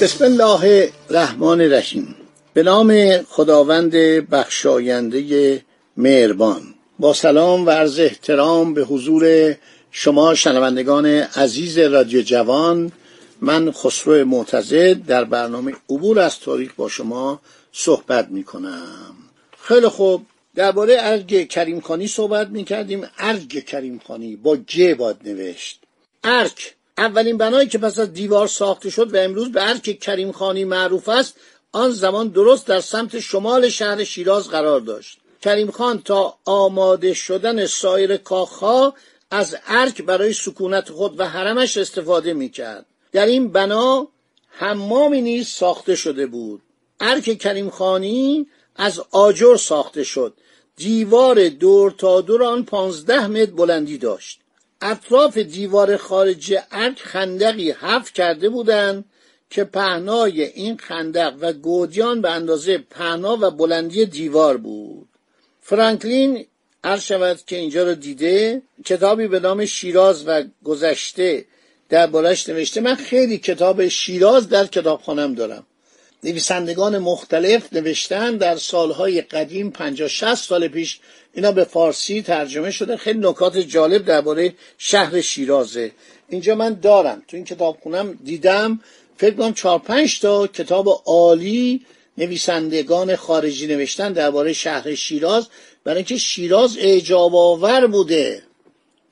بسم الله الرحمن الرحیم. به نام خداوند بخشاینده مهربان. با سلام و عرض احترام به حضور شما شنوندگان عزیز رادیو جوان من خسرو معتزد در برنامه عبور از تاریخ با شما صحبت می کنم خیلی خوب. درباره ارگ کریمخانی صحبت می کردیم ارگ کریمخانی با ج باد نوشت. ارگ اولین بنایی که پس از دیوار ساخته شد و امروز به ارگ کریمخانی معروف است آن زمان درست در سمت شمال شهر شیراز قرار داشت. کریم خان تا آماده شدن سایر کاخها از ارک برای سکونت خود و حرمش استفاده می کرد. در این بنا حمامی نیز ساخته شده بود. ارک کریم خانی از آجر ساخته شد. دیوار دور تا دور آن پانزده متر بلندی داشت. اطراف دیوار خارجی ارک خندقی حفر کرده بودند که پهنای این خندق و گودیان به اندازه پهنا و بلندی دیوار بود. فرانکلین عرض شود که اینجا رو دیده کتابی به نام شیراز و گذشته دربارش نوشته. من خیلی کتاب شیراز در کتابخانم دارم. نویسندگان مختلف نوشتن در سالهای قدیم 50 60 سال پیش اینا به فارسی ترجمه شده. خیلی نکات جالب درباره شهر شیرازه اینجا من دارم. تو این کتابخونم دیدم. فکر کنم چهار پنج تا کتاب عالی نویسندگان خارجی نوشتن درباره شهر شیراز. برای اینکه شیراز اعجاب آور بوده.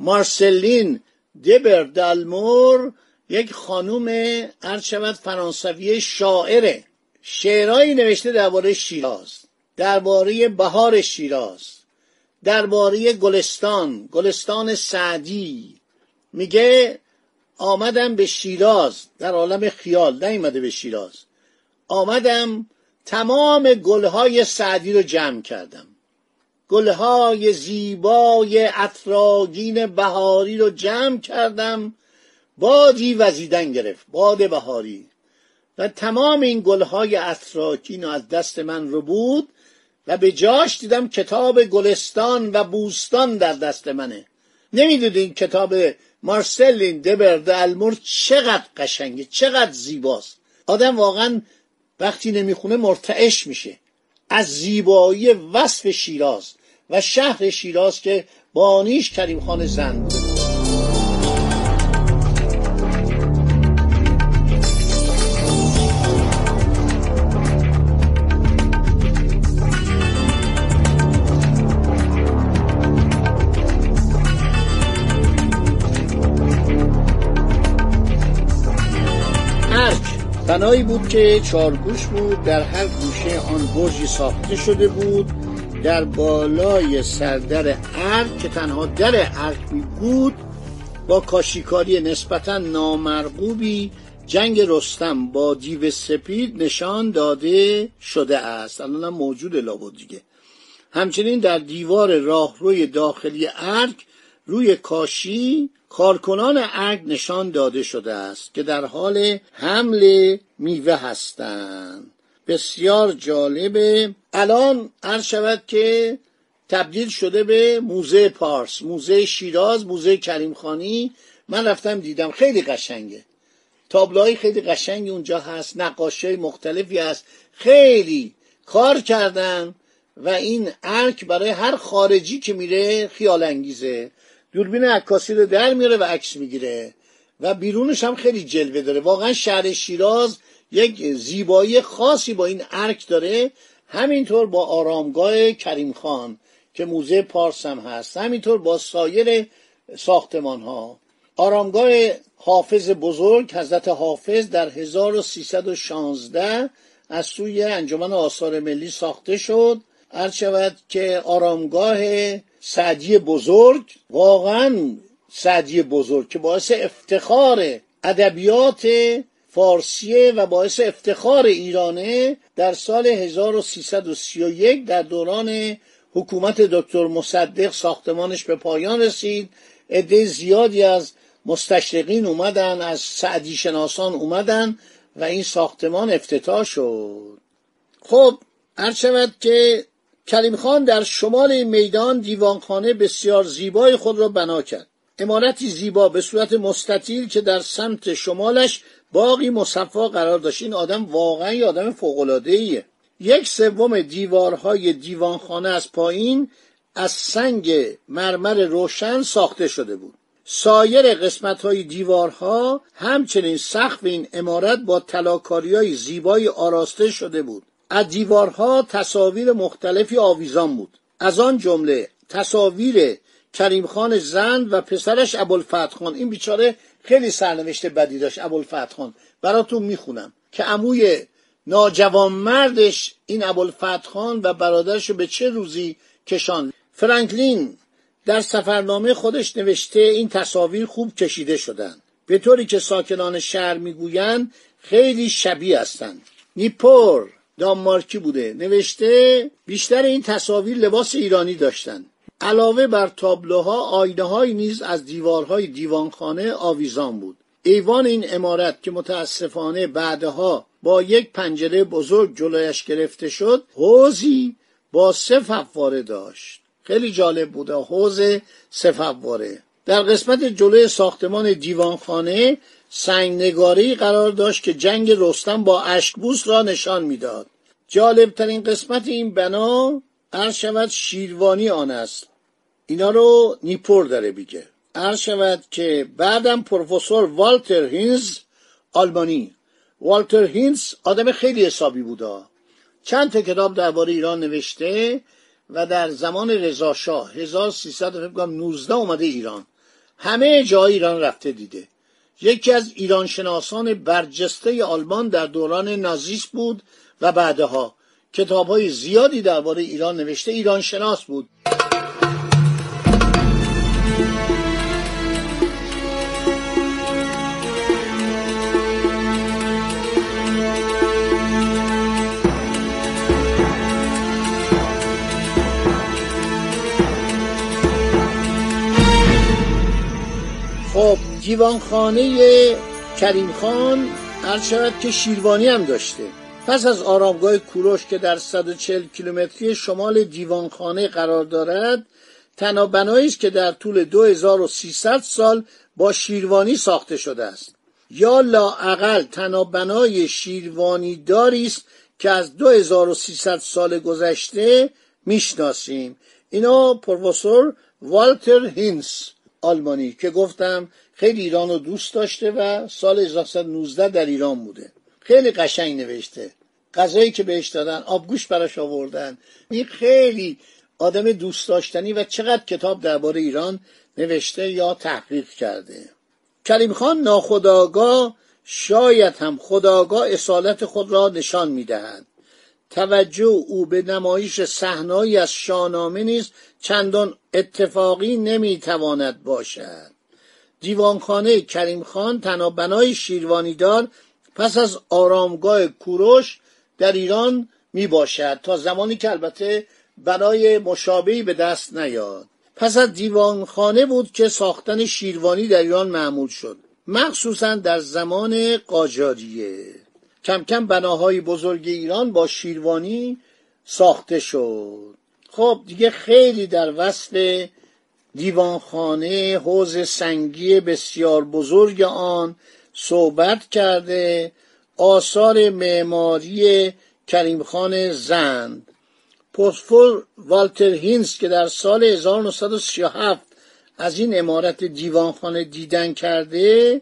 مارسلین دبر دالمور یک خانوم عرض شود فرانسوی شاعره. شعرهایی نوشته درباره شیراز درباره بهار شیراز درباره گلستان گلستان سعدی. میگه آمدم به شیراز در عالم خیال نیومده به شیراز. آمدم تمام گلهای سعدی رو جمع کردم. گلهای زیبای اطراگین بهاری رو جمع کردم. بادی وزیدن گرفت باد بهاری. و تمام این گلهای اطراکین از دست من رو بود و به جاش دیدم کتاب گلستان و بوستان در دست منه. نمی‌دونید کتاب مارسلین دبرد المور چقدر قشنگه چقدر زیباست. آدم واقعا وقتی نمی‌خونه مرتعش میشه. از زیبایی وصف شیراز و شهر شیراز که بانیش کریم خان زن بنایی بود که چارگوش بود در هر گوشه آن برجی ساخته شده بود در بالای سردر ارک که تنها در ارک بود با کاشیکاری نسبتا نامرغوبی جنگ رستم با دیو سپید نشان داده شده است. الان هم موجود لابد دیگه. همچنین در دیوار راهروی داخلی ارک روی کاشی کارکنان ارگ نشان داده شده است که در حال حمل میوه هستند. بسیار جالبه الان عرض شود که تبدیل شده به موزه پارس موزه شیراز موزه کریمخانی. من رفتم دیدم خیلی قشنگه. تابلوهای خیلی قشنگی اونجا هست نقاشی مختلفی هست. خیلی کار کردن و این ارک برای هر خارجی که میره خیال انگیزه. دوربین عکاسی رو در میاره و عکس می‌گیره و بیرونش هم خیلی جلوه داره. واقعا شهر شیراز یک زیبایی خاصی با این ارک داره. همینطور با آرامگاه کریم خان که موزه پارس هم هست. همینطور با سایر ساختمان ها آرامگاه حافظ بزرگ حضرت حافظ در 1316 از سوی انجمن آثار ملی ساخته شد. عرض شود که آرامگاه سعدی بزرگ واقعا سعدی بزرگ که باعث افتخار ادبیات فارسیه و باعث افتخار ایرانه در سال 1331 در دوران حکومت دکتر مصدق ساختمانش به پایان رسید. عده زیادی از مستشرقین اومدن از سعدی شناسان اومدن و این ساختمان افتتاح شد. خب هر که کریم خان در شمال این میدان دیوانخانه بسیار زیبای خود را بنا کرد. امارتی زیبا به صورت مستطیل که در سمت شمالش باقی مصفا قرار داشت. این آدم واقعا یه آدم فوق‌العاده‌ایه. یک سوم دیوارهای دیوانخانه از پایین از سنگ مرمر روشن ساخته شده بود. سایر قسمت های دیوارها همچنین سقف این امارت با تلاکاری های زیبایی آراسته شده بود. از دیوارها تصاویر مختلفی آویزان بود. از آن جمله تصاویر کریم خان زند و پسرش ابوالفتح خان. این بیچاره خیلی سرنوشت بدی داشت ابوالفتح خان. براتون می‌خونم. که عموی ناجوان مردش این ابوالفتح خان و برادرش به چه روزی کشان فرانکلین در سفرنامه خودش نوشته این تصاویر خوب کشیده شدند. به طوری که ساکنان شهر می‌گویند خیلی شبیه هستند. نیپور. دانمارکی بوده. نوشته بیشتر این تصاویر لباس ایرانی داشتند علاوه بر تابلوها آینه نیز از دیوارهای دیوانخانه آویزان بود. ایوان این امارت که متاسفانه بعدها با یک پنجره بزرگ جلویش گرفته شد حوزی با سه فواره داشت. خیلی جالب بوده حوز سه فواره. در قسمت جلوی ساختمان دیوانخانه سنگنگاری قرار داشت که جنگ رستم با اشکبوس را نشان می‌داد. جالبترین قسمت این بنا عرض شود شیروانی آن است. اینا رو نیپور داره بیگه عرض شود که بعدم پروفسور والتر هینز آلمانی. والتر هینز آدم خیلی حسابی بوده چند تا کتاب درباره ایران نوشته و در زمان رضا شاه 1319 اومده ایران. همه جای ایران رفته دیده. یکی از ایران شناسان برجسته آلمان در دوران نازیس بود و بعدها. کتاب های زیادی درباره ایران نوشته ایران شناس بود. خب دیوانخانه کریم خان عرض شود که شیروانی هم داشته. پس از آرامگاه کوروش که در 140 کیلومتری شمال دیوانخانه قرار دارد تنابنایی است که در طول 2300 سال با شیروانی ساخته شده است. یا لاعقل تنابنای شیروانی داری است که از 2300 سال گذشته می‌شناسیم. اینا پروفسور والتر هینس آلمانی که گفتم خیلی ایران رو دوست داشته و سال 1919 در ایران بوده. خیلی قشنگ نوشته. غذایی که بهش دادن آبگوش براش آوردن. این خیلی آدم دوست داشتنی و چقدر کتاب درباره ایران نوشته یا تحقیق کرده. کریم خان ناخداگاه شاید هم خداگاه اصالت خود را نشان می‌دهد. توجه او به نمایش صحنهایی از شاهنامه نیز چندان اتفاقی نمی‌تواند باشد. دیوانخانه کریم خان تنابنای شیروانیدار پس از آرامگاه کوروش در ایران می باشد تا زمانی که البته بنای مشابهی به دست نیاد. پس از دیوانخانه بود که ساختن شیروانی در ایران معمول شد مخصوصا در زمان قاجاریه. کم کم بناهای بزرگ ایران با شیروانی ساخته شد. خب دیگه خیلی در وصف دیوانخانه حوز سنگی بسیار بزرگ آن صحبت کرده آثار معماری کریم خان زند. پوسفور والتر هینز که در سال 1937 از این امارت دیوانخانه دیدن کرده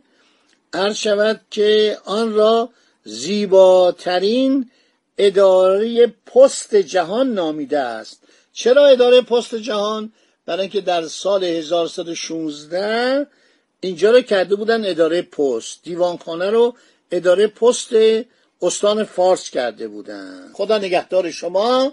عرض شود که آن را زیباترین اداره پست جهان نامیده است. چرا اداره پست جهان؟ برای اینکه در سال 1116 اینجا رو کرده بودن اداره پست. دیوانخانه رو اداره پست استان فارس کرده بودن. خدا نگهدار شما.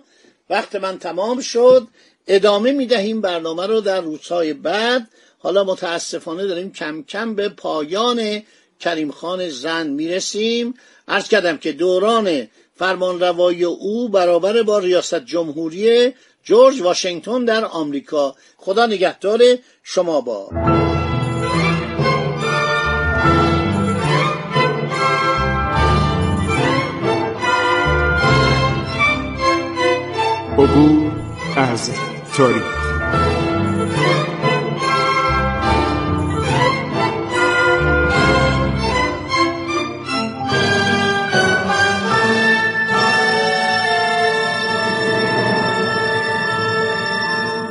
وقت من تمام شد. ادامه می‌دهیم برنامه رو در روزهای بعد. حالا متاسفانه داریم کم کم به پایان کریم خان زن می‌رسیم. ارز کردم که دوران فرمانروایی او برابر با ریاست جمهوری جورج واشنگتن در آمریکا. خدا نگهدار شما با. عبور از تاریخ.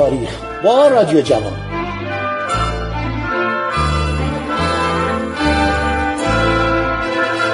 تاریخ با رادیو جوان.